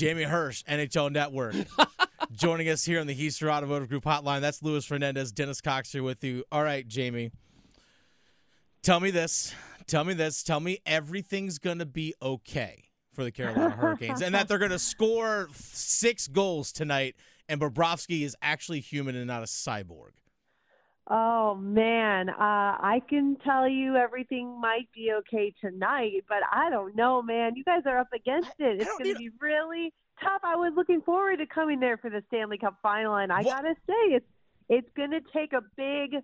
Jamie Hersch, NHL Network, joining us here on the Hiester Automotive Group hotline. That's Luis Fernandez, Dennis Cox here with you. All right, Jamie. Tell me this. Tell me this. Tell me everything's going to be okay for the Carolina Hurricanes and that they're going to score six goals tonight and Bobrovsky is actually human and not a cyborg. Oh man, uh, I can tell you everything might be okay tonight, but I don't know, man. You guys are up against it. It's going to be really tough. I was looking forward to coming there for the Stanley Cup final, and I gotta say, it's it's going to take a big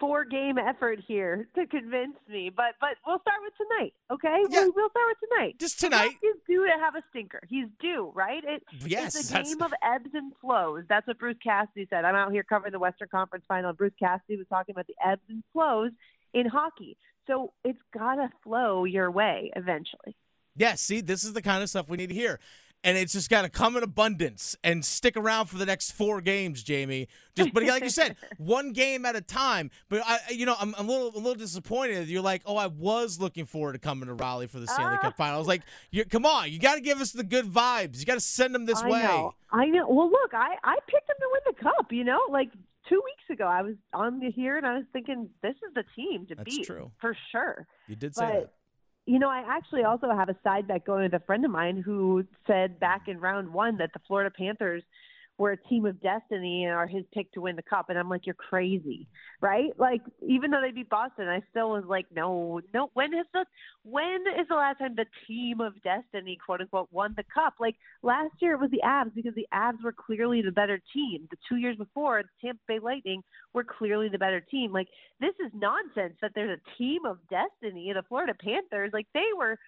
four game effort here to convince me. But but we'll start with tonight, okay? Yeah. We'll, we'll start with tonight. Just tonight. He's due to have a stinker. He's due, right? It, Yes, it's a game of ebbs and flows. That's what Bruce Cassidy said. I'm out here covering the Western Conference Final. and Bruce Cassidy was talking about the ebbs and flows in hockey. So it's gotta flow your way eventually. Yeah, see, this is the kind of stuff we need to hear. And it's just got to come in abundance and stick around for the next four games, Jamie. Just, but like you said, one game at a time. But I, you know, I'm, I'm a little, a little disappointed. You're like, oh, I was looking forward to coming to Raleigh for the Stanley Cup final. I was like, you come on, you got to give us the good vibes. You got to send them this I way. know. I know. Well, look, I I picked them to win the cup. You know, like two weeks ago, I was on the here and I was thinking this is the team to That's beat true. for sure. You did say But that. You know, I actually also have a side bet going with a friend of mine who said back in round one that the Florida Panthers were a team of destiny and are his pick to win the cup. And I'm like, you're crazy, right? Like, even though they beat Boston, I still was like, no, no. When is the when is the last time the team of destiny, quote unquote, won the cup? Like last year, it was the Avs because the Avs were clearly the better team. The two years before, the Tampa Bay Lightning were clearly the better team. Like this is nonsense that there's a team of destiny in the Florida Panthers. Like they were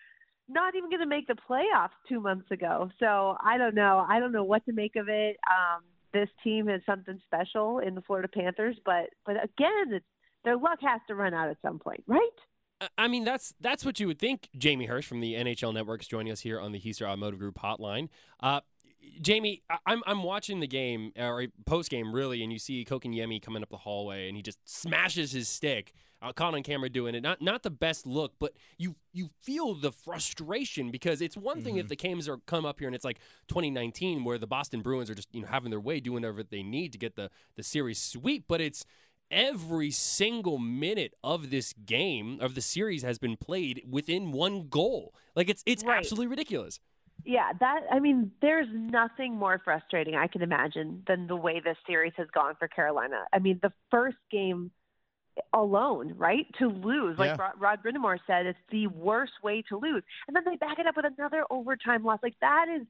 not even going to make the playoffs two months ago. So I don't know. I don't know what to make of it. Um, this team is something special in the Florida Panthers, but but again, it's, their luck has to run out at some point, right? I- mean, that's that's what you would think. Jamie Hersch from the NHL Network is joining us here on the Hiester Automotive Group hotline. Uh, Jamie, I- I'm I'm watching the game or post game really, and you see Kotkaniemi coming up the hallway, and he just smashes his stick. Uh, caught on camera doing it. Not not the best look, but you you feel the frustration because it's one thing if the Canes are come up here and it's like 2019 where the Boston Bruins are just you know having their way, doing whatever they need to get the the series sweep, but it's every single minute of this game of the series has been played within one goal. Like it's it's Right. absolutely ridiculous. Yeah, that I mean, there's nothing more frustrating I can imagine than the way this series has gone for Carolina. I mean, the first game alone, right? To lose, like Yeah. Rod, Brind'Amore said, it's the worst way to lose. And then they back it up with another overtime loss. Like that is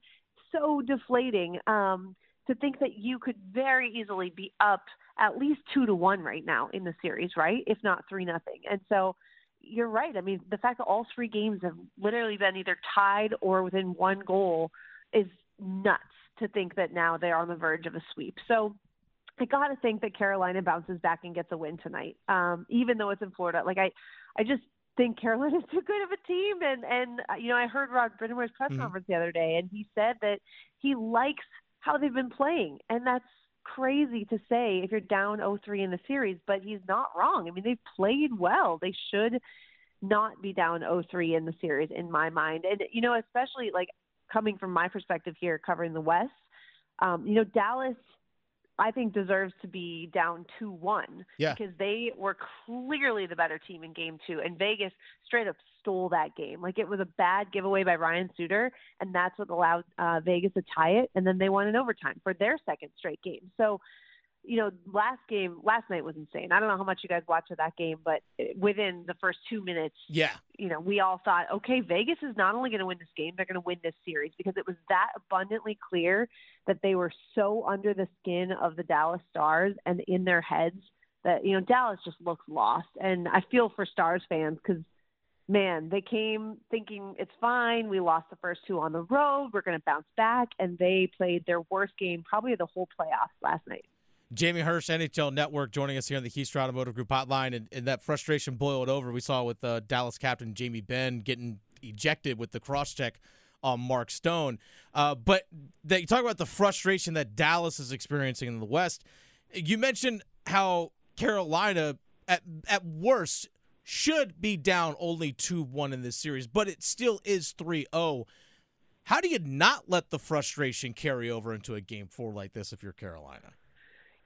so deflating. Um, to think that you could very easily be up at least two to one right now in the series, right? If not three nothing. And so you're right. I mean, the fact that all three games have literally been either tied or within one goal is nuts to think that now they're on the verge of a sweep. So I got to think that Carolina bounces back and gets a win tonight, um, even though it's in Florida. Like I, I just think Carolina's too good of a team, and and uh, you know I heard Rod Brind'Amore's press Mhm. conference the other day, and he said that he likes how they've been playing, and that's crazy to say if you're down 0-3 in the series, but he's not wrong. I mean they've played well. They should not be down 0-3 in the series in my mind, and you know especially like coming from my perspective here covering the West, um, you know Dallas. I think deserves to be down 2 1 Yeah. because they were clearly the better team in game two. And Vegas straight up stole that game. Like it was a bad giveaway by Ryan Suter, and that's what allowed uh, Vegas to tie it. And then they won in overtime for their second straight game. So, you know, last game, last night was insane. I don't know how much you guys watched of that game, but within the first two minutes, Yeah. you know, we all thought, okay, Vegas is not only going to win this game, they're going to win this series because it was that abundantly clear that they were so under the skin of the Dallas Stars and in their heads that, you know, Dallas just looks lost. And I feel for Stars fans because man, they came thinking it's fine. We lost the first two on the road. We're going to bounce back. And they played their worst game probably the whole playoffs last night. Jamie Hersch, NHL Network, joining us here on the Hiester Automotive Group hotline. And, and that frustration boiled over. We saw with uh, Dallas captain Jamie Benn getting ejected with the cross check on Mark Stone. Uh, but that you talk about the frustration that Dallas is experiencing in the West. You mentioned how Carolina, at, at worst, should be down only 2 1 in this series, but it still is 3 0. How do you not let the frustration carry over into a game four like this if you're Carolina?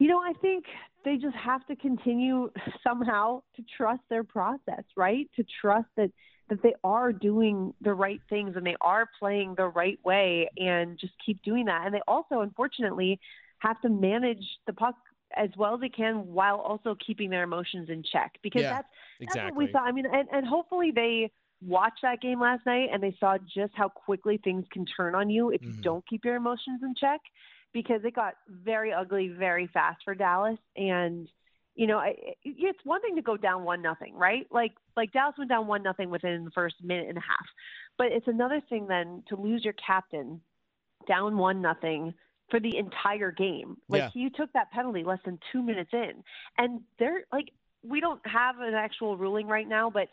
You know, I think they just have to continue somehow to trust their process, right? To trust that that they are doing the right things and they are playing the right way and just keep doing that. And they also unfortunately have to manage the puck as well as they can while also keeping their emotions in check because Yeah, that's that's exactly. what we saw. I mean, and, and hopefully they watched that game last night and they saw just how quickly things can turn on you if you Mhm. don't keep your emotions in check because it got very ugly very fast for Dallas. And you know I, it's one thing to go down one nothing right? Like like Dallas went down one nothing within the first minute and a half. But it's another thing then to lose your captain down one nothing for the entire game. Like Yeah. he took that penalty less than 2 minutes in. And they're like we don't have an actual ruling right now but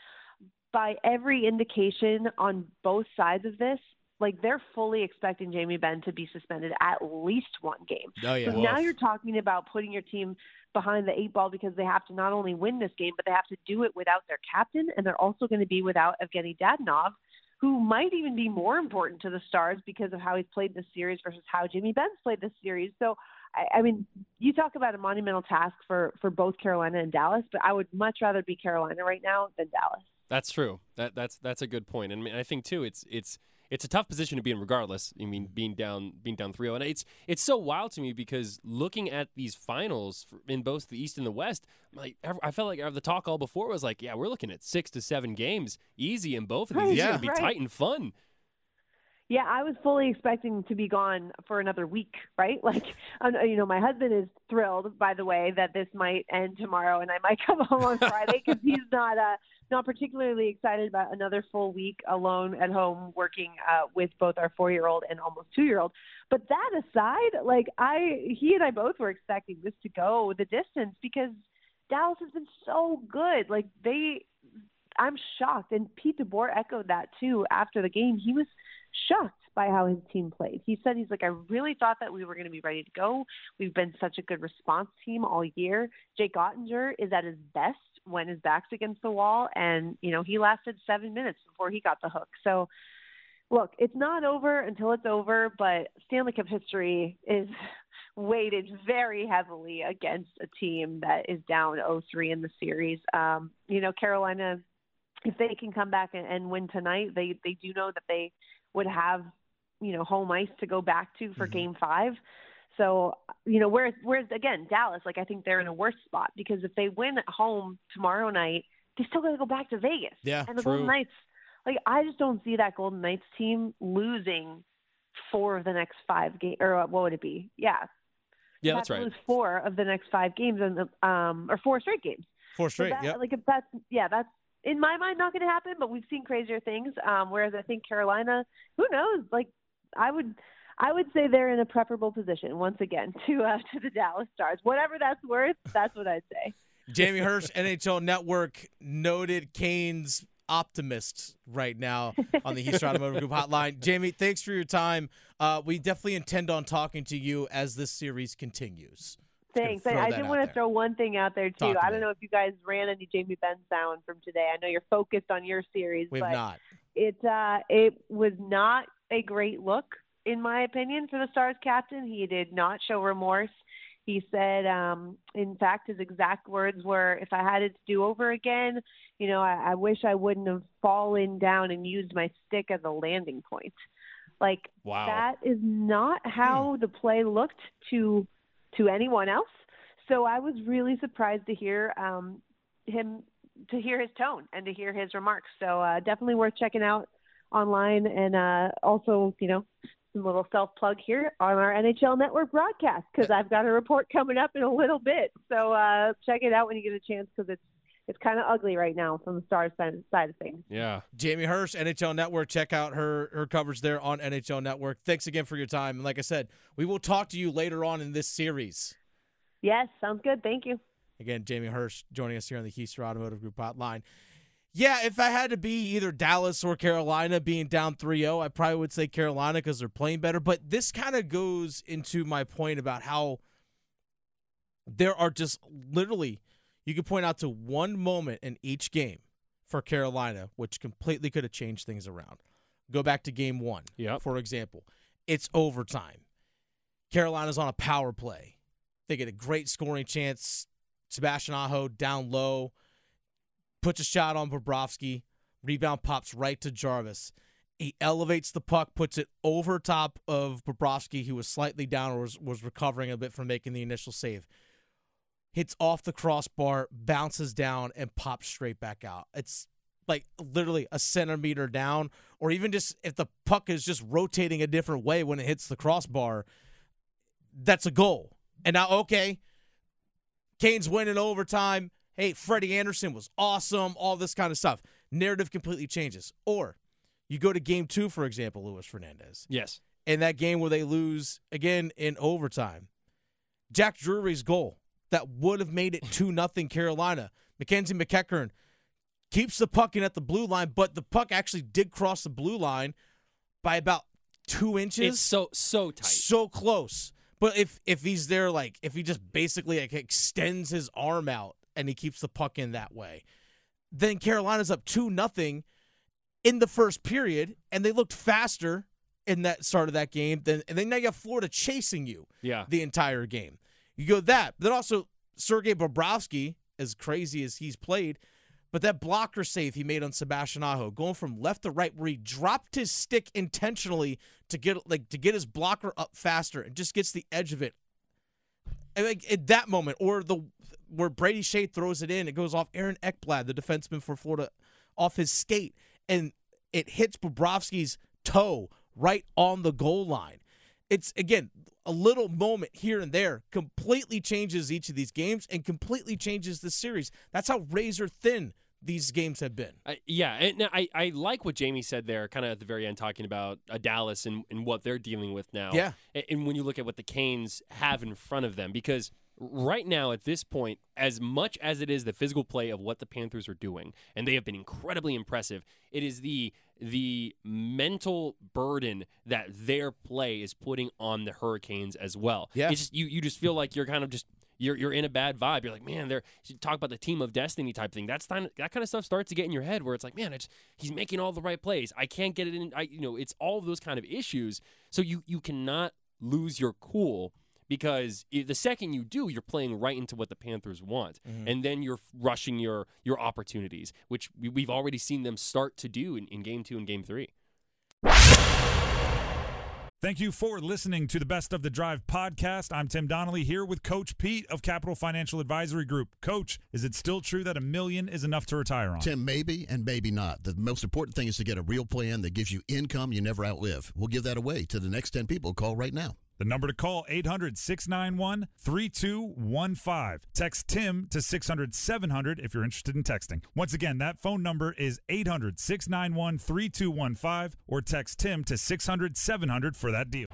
by every indication on both sides of this like they're fully expecting Jamie Benn to be suspended at least one game Oh, yeah. so now you're talking about putting your team behind the eight ball because they have to not only win this game, but they have to do it without their captain, and they're also going to be without Evgeny Dadonov, who might even be more important to the Stars because of how he's played this series versus how Jimmy Benn's played this series. So, I, I mean, you talk about a monumental task for for both Carolina and Dallas, but I would much rather be Carolina right now than Dallas. That's true. That that's that's a good point. And I, mean, I think too, it's it's it's a tough position to be in, regardless. I mean, mm-hmm. being down being down 3-0. and it's it's so wild to me because looking at these finals in both the East and the West, like I felt like the talk all before was like, yeah, we're looking at six to seven games easy in both of these. Right, It's yeah. gonna be right. tight and fun. Yeah, I was fully expecting to be gone for another week, right? Like, you know, my husband is thrilled, by the way, that this might end tomorrow, and I might come home on Friday because he's not uh, not particularly excited about another full week alone at home working uh, with both our four year old and almost two year old. But that aside, like I, he and I both were expecting this to go the distance because Dallas has been so good. Like they, I'm shocked, and Pete DeBoer echoed that too after the game. He was shocked by how his team played. He said he's like, I really thought that we were going to be ready to go. We've been such a good response team all year. Jake Oettinger is at his best when his back's against the wall, and you know he lasted seven minutes before he got the hook. So, look, it's not over until it's over. But Stanley Cup history is weighted very heavily against a team that is down 0-3 in the series. Um, you know, Carolina, if they can come back and, and win tonight, they they do know that they would have you know home ice to go back to for Mhm. game five so you know whereas whereas again dallas like i think they're in a worse spot because if they win at home tomorrow night they still got to go back to vegas Yeah, and the true. golden knights like i just don't see that golden knights team losing four of the next five games or what would it be yeah Yeah, that's right. lose four of the next five games and um or four straight games Four so straight. that, Yep. Like if that's yeah, that's in my mind not going to happen. But we've seen crazier things. Um, whereas I think Carolina, who knows? Like I would, I would say they're in a preferable position once again to uh, to the Dallas Stars. Whatever that's worth, that's what I'd say. Jamie Hersch, NHL Network, noted Canes optimist right now on the Hiester Automotive Group hotline. Jamie, thanks for your time. Uh, we definitely intend on talking to you as this series continues. Thanks. I, I did want to there. throw one thing out there too. to I don't know if you guys ran any Jamie Benn sound from today. I know you're focused on your series, We've but not. it uh, it was not a great look, in my opinion, for the Stars captain. He did not show remorse. He said, um, in fact, his exact words were, "If I had it to do over again, you know, I, I wish I wouldn't have fallen down and used my stick as a landing point." Like Wow. that is not how the play looked to to anyone else. So I was really surprised to hear um, him to hear his tone and to hear his remarks. So uh, definitely worth checking out online and uh, also you know some little self plug here on our NHL Network broadcast because I've got a report coming up in a little bit. So uh, check it out when you get a chance because it's it's kind of ugly right now from the Stars side, side of things. Yeah. Jamie Hersch, NHL Network. Check out her her coverage there on NHL Network. Thanks again for your time. And like I said, we will talk to you later on in this series. Yes, sounds good. Thank you. Again, Jamie Hersch joining us here on the Hiester Automotive Group hotline. Yeah, if I had to be either Dallas or Carolina being down 3 0, I probably would say Carolina because they're playing better. But this kind of goes into my point about how there are just literally, you could point out to one moment in each game for Carolina, which completely could have changed things around. Go back to game one, Yep. for example. It's overtime. Carolina's on a power play. They get a great scoring chance. Sebastian Aho down low, puts a shot on Bobrovsky. Rebound pops right to Jarvis. He elevates the puck, puts it over top of Bobrovsky, who was slightly down or was, was recovering a bit from making the initial save. Hits off the crossbar, bounces down, and pops straight back out. It's like literally a centimeter down, or even just if the puck is just rotating a different way when it hits the crossbar, that's a goal. And now, okay, Canes winning overtime. Hey, Freddie Andersen was awesome, all this kind of stuff. Narrative completely changes. Or you go to game two, for example, Luis Fernandez. Yes. In that game where they lose again in overtime, Jack Drury's goal that would have made it 2 nothing Carolina. Mackenzie MacEachern keeps the puck in at the blue line, but the puck actually did cross the blue line by about two inches It's so so tight. so close. But if if he's there, like if he just basically like extends his arm out and he keeps the puck in that way, then Carolina's up two nothing in the first period, and they looked faster in that start of that game. Then and then now you have Florida chasing you Yeah. the entire game. You go that, but then also Sergei Bobrovsky, as crazy as he's played, but that blocker save he made on Sebastian Aho, going from left to right, where he dropped his stick intentionally to get like to get his blocker up faster and just gets the edge of it. And like at that moment, or the where Brady Skjei throws it in, it goes off Aaron Ekblad, the defenseman for Florida, off his skate, and it hits Bobrovsky's toe right on the goal line. It's again a little moment here and there completely changes each of these games and completely changes the series. That's how razor thin these games have been. I, yeah, and I, I like what Jamie said there, kind of at the very end, talking about uh, Dallas and, and what they're dealing with now. Yeah. and, and when you look at what the Canes have in front of them, because right now at this point, as much as it is the physical play of what the Panthers are doing, and they have been incredibly impressive, it is the the mental burden that their play is putting on the Hurricanes as well. Yeah. It's just, you you just feel like you're kind of just you're you're in a bad vibe. You're like, man, they're talk about the team of destiny type thing. That's kind that kind of stuff starts to get in your head where it's like, man, it's he's making all the right plays. I can't get it in. I you know, it's all of those kind of issues. So you you cannot lose your cool because the second you do, you're playing right into what the Panthers want, mm-hmm. and then you're rushing your your opportunities, which we, we've already seen them start to do in, in game two and game three. Thank you for listening to the Best of the Drive podcast. I'm Tim Donnelly here with Coach Pete of Capital Financial Advisory Group. Coach, is it still true that a million is enough to retire on? Tim, maybe and maybe not. The most important thing is to get a real plan that gives you income you never outlive. We'll give that away to the next 10 people. Call right now. The number to call 800-691-3215. Text Tim to 600-700 if you're interested in texting. Once again, that phone number is 800-691-3215 or text Tim to 600-700 for that deal.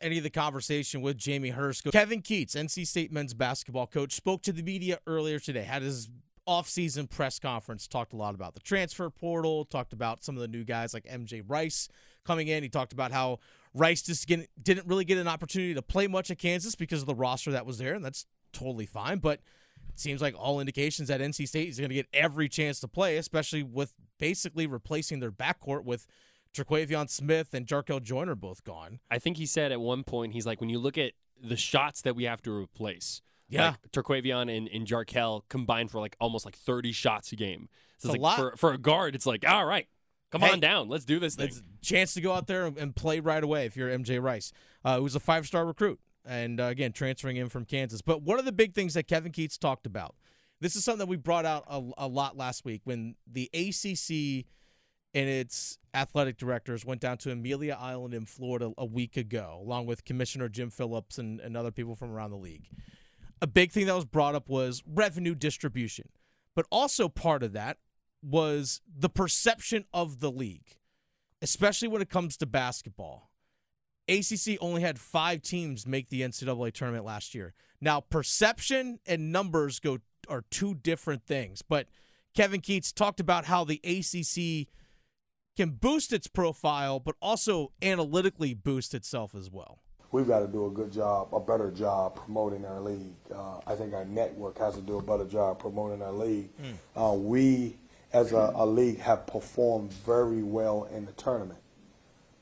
any of the conversation with Jamie Hersch. Kevin Keatts, NC State men's basketball coach, spoke to the media earlier today, had his off-season press conference, talked a lot about the transfer portal, talked about some of the new guys like MJ Rice coming in. He talked about how Rice just didn't, didn't really get an opportunity to play much at Kansas because of the roster that was there, and that's totally fine. But it seems like all indications that NC State is going to get every chance to play, especially with basically replacing their backcourt with Terquavion Smith and Jarkel Joiner both gone. I think he said at one point, he's like, when you look at the shots that we have to replace, Yeah. like Terquavion and, and Jarkel combined for like almost like 30 shots a game. So It's it's, a like lot. For, for a guard, it's like, all right, come Hey, on down. Let's do this thing. It's a chance to go out there and- play right away if you're MJ Rice. Uh, who's a five star recruit. And uh, again, transferring in from Kansas. But one of the big things that Kevin Keatts talked about, this is something that we brought out a, a lot last week when the ACC and its athletic directors went down to Amelia Island in Florida a week ago, along with Commissioner Jim Phillips and, and other people from around the league. A big thing that was brought up was revenue distribution. But But also part of that was the perception of the league, especially when it comes to basketball. ACC only had five teams make the NCAA tournament last year. Now, perception and numbers go are two different things. But Kevin Keatts talked about how the ACC can boost its profile, but also analytically boost itself as well. We've got to do a good job, a better job promoting our league. Uh, I think our network has to do a better job promoting our league. Uh, we, as a, a league, have performed very well in the tournament,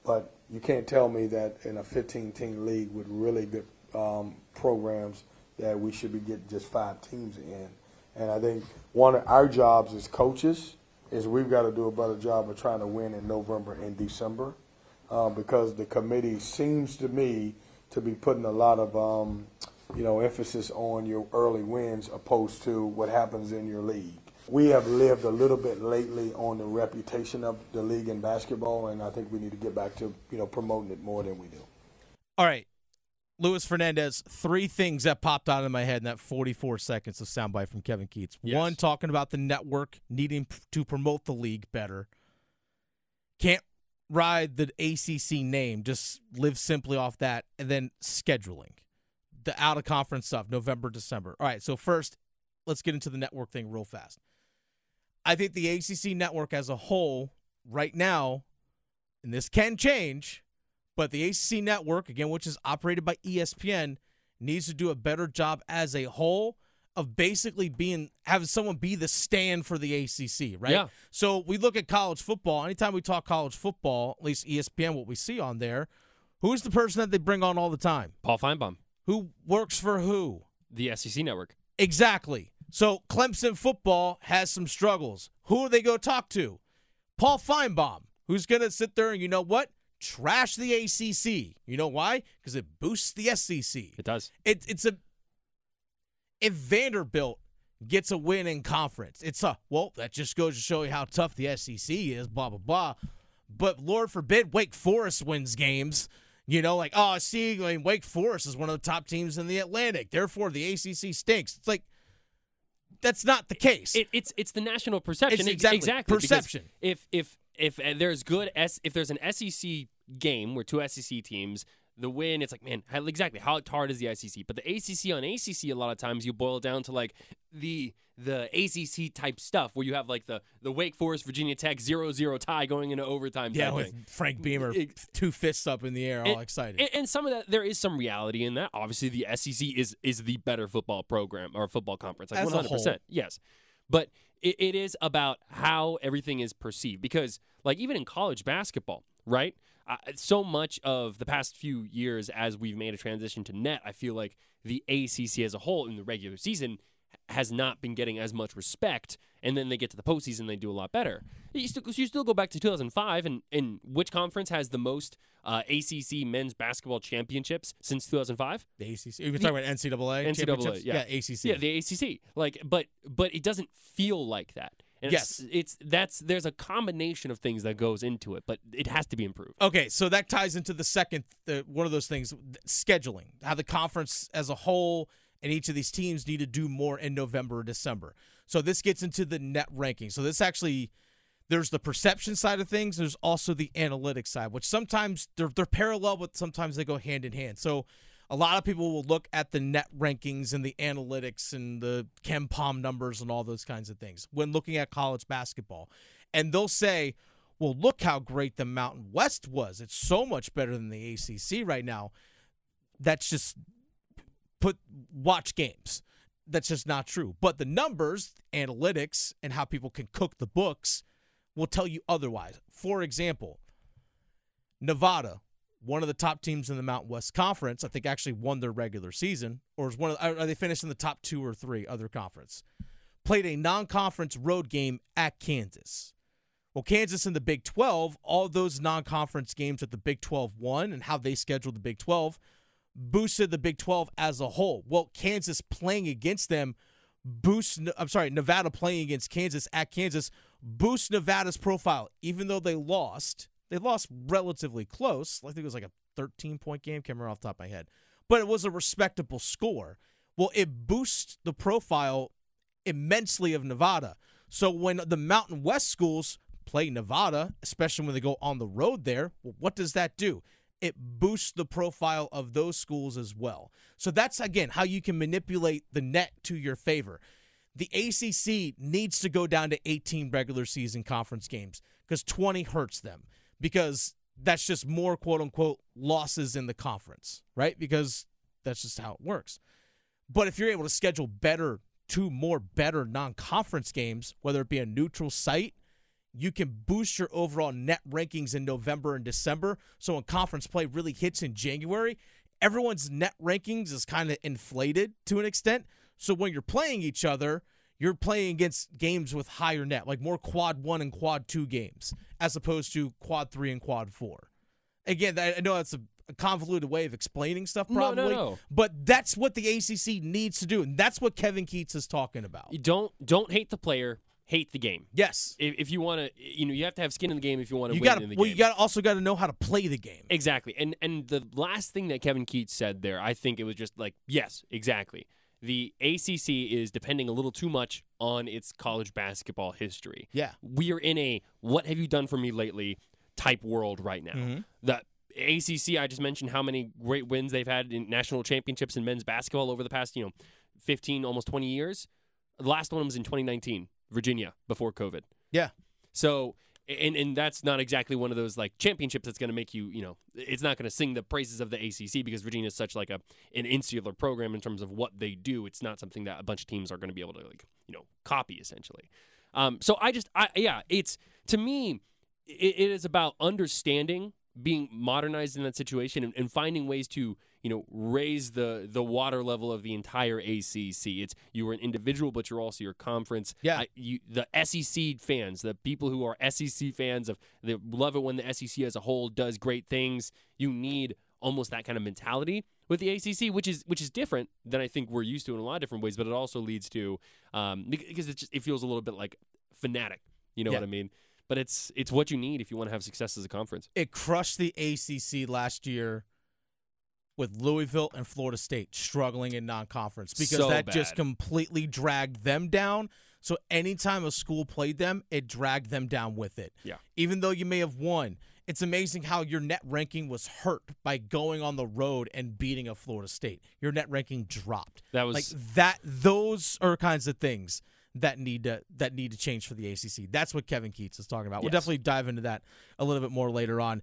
but you can't tell me that in a 15-team league with really good um, programs that we should be getting just five teams in. And I think one of our jobs as coaches is we've got to do a better job of trying to win in November and December uh, because the committee seems to me to be putting a lot of um, you know emphasis on your early wins opposed to what happens in your league. We have lived a little bit lately on the reputation of the league in basketball, and I think we need to get back to you know promoting it more than we do. All right. Luis Fernandez, three things that popped out of my head in that 44 seconds of soundbite from Kevin Keatts. Yes. One, talking about the network needing to promote the league better. Can't ride the ACC name, just live simply off that. And then scheduling, the out of conference stuff, November, December. All right, so first, let's get into the network thing real fast. I think the ACC network as a whole, right now, and this can change, but the ACC network, again, which is operated by ESPN, needs to do a better job as a whole of basically being having someone be the stand for the ACC, right? Yeah. So we look at college football. Anytime we talk college football, at least ESPN, what we see on there, who's the person that they bring on all the time? Paul Finebaum, Who works for who? the SEC network. Exactly. So Clemson football has some struggles. Who do they go talk to? Paul Finebaum, who's going to sit there and you know what? Trash the ACC. You know why? Because it boosts the SEC. It does. It, it's a if Vanderbilt gets a win in conference, it's a well that just goes to show you how tough the SEC is. Blah blah blah. But Lord forbid Wake Forest wins games. You know, like oh, see, I mean, Wake Forest is one of the top teams in the Atlantic. Therefore, the ACC stinks. It's like that's not the case. It, it's it's the national perception. It's exactly. exactly Perception. If if if uh, there's good S, if there's an SEC game where two SEC teams, the win, it's like man, how, exactly how hard is the SEC? But the ACC on ACC, a lot of times you boil it down to like the the ACC type stuff where you have like the the Wake Forest Virginia Tech 0-0 tie going into overtime. yeah, with thing. Frank Beamer, It- two fists up in the air, all And- excited. And, and some of that, there is some reality in that. Obviously, the SEC is is the better football program or football conference, like one hundred percent. Yes, but it, it is about how everything is perceived because, like, even in college basketball, right? Uh, so much of the past few years, as we've made a transition to net, I feel like the ACC as a whole in the regular season has not been getting as much respect, and then they get to the postseason, they do a lot better. You still, you still go back to 2005, and, and which conference has the most uh, ACC men's basketball championships since 2005? the ACC. You're talking about NCAA. NCAA, championships? yeah. ACC. Yeah, the ACC. Like, but but it doesn't feel like that. And Yes. it's, it's that's there's a combination of things that goes into it, but it has to be improved. Okay, so that ties into the second, uh, one of those things, scheduling. How the conference as a whole and each of these teams need to do more in November or December. So this gets into the net ranking. So this actually, there's the perception side of things. There's also the analytics side, which sometimes they're they're parallel, but sometimes they go hand in hand. So a lot of people will look at the net rankings and the analytics and the KenPom numbers and all those kinds of things when looking at college basketball, and they'll say, well, look how great the Mountain West was. It's so much better than the ACC right now. That's just put watch games. That's just not true. But the numbers, analytics, and how people can cook the books will tell you otherwise. For example, Nevada, one of the top teams in the Mountain West Conference, I think actually won their regular season, or is one of are they finished in the top two or three other conference? Played a non-conference road game at Kansas. Well, Kansas in the Big 12, all those non-conference games that the Big 12 won and how they scheduled the Big 12 boosted the Big 12 as a whole. Well, Kansas playing against them boosts I'm sorry, Nevada playing against Kansas at Kansas boosts Nevada's profile even though they lost. They lost relatively close. I think it was like a 13 point game, can't remember off the top of my head. But it was a respectable score. Well, it boosts the profile immensely of Nevada. So when the Mountain West schools play Nevada, especially when they go on the road there, well, what does that do? It boosts the profile of those schools as well. So that's again how you can manipulate the net to your favor. The ACC needs to go down to 18 regular season conference games because 20 hurts them because that's just more quote unquote losses in the conference, right? Because that's just how it works. But if you're able to schedule better, two more better non conference games, whether it be a neutral site, you can boost your overall net rankings in November and December. So when conference play really hits in January, everyone's net rankings is kind of inflated to an extent. So when you're playing each other, you're playing against games with higher net, like more quad one and quad two games, as opposed to quad three and quad four. Again, I know that's a convoluted way of explaining stuff, No, no, probably, no. but that's what the ACC needs to do, and that's what Kevin Keatts is talking about. You don't don't hate the player, hate the game. Yes, If, if you want to, you know, you have to have skin in the game if you want to you win got in the well, game. you got also got to know how to play the game. Exactly. And and the last thing that Kevin Keatts said there, I think it was just like, yes, exactly. The ACC is depending a little too much on its college basketball history. Yeah. We are in a what have you done for me lately type world right now. Mhm. The ACC, I just mentioned how many great wins they've had in national championships in men's basketball over the past, you know, 15 almost 20 years. The last one was in 2019, Virginia before COVID. Yeah. So, and and that's not exactly one of those like championships that's going to make you, you know, it's not going to sing the praises of the ACC because Virginia is such like a an insular program in terms of what they do. It's not something that a bunch of teams are going to be able to like, you know, copy essentially. Um, so I just, I yeah, it's to me, it, it is about understanding being modernized in that situation and, and finding ways to you know raise the the water level of the entire ACC. It's you are an individual, but you're also your conference. Yeah. I, you the SEC fans, the people who are SEC fans of they love it when the SEC as a whole does great things. You need almost that kind of mentality with the ACC, which is which is different than I think we're used to in a lot of different ways. But it also leads to um, because it just it feels a little bit like fanatic. You know Yeah. what I mean? But it's it's what you need if you want to have success as a conference. It crushed the ACC last year with Louisville and Florida State struggling in non-conference because So that just completely dragged them down. So anytime a school played them, it dragged them down with it. Yeah. Even though you may have won, it's amazing how your net ranking was hurt by going on the road and beating a Florida State. Your net ranking dropped. That was like that those are kinds of things that need to that need to change for the ACC. That's what Kevin Keatts is talking about. We'll definitely dive into that a little bit more later on.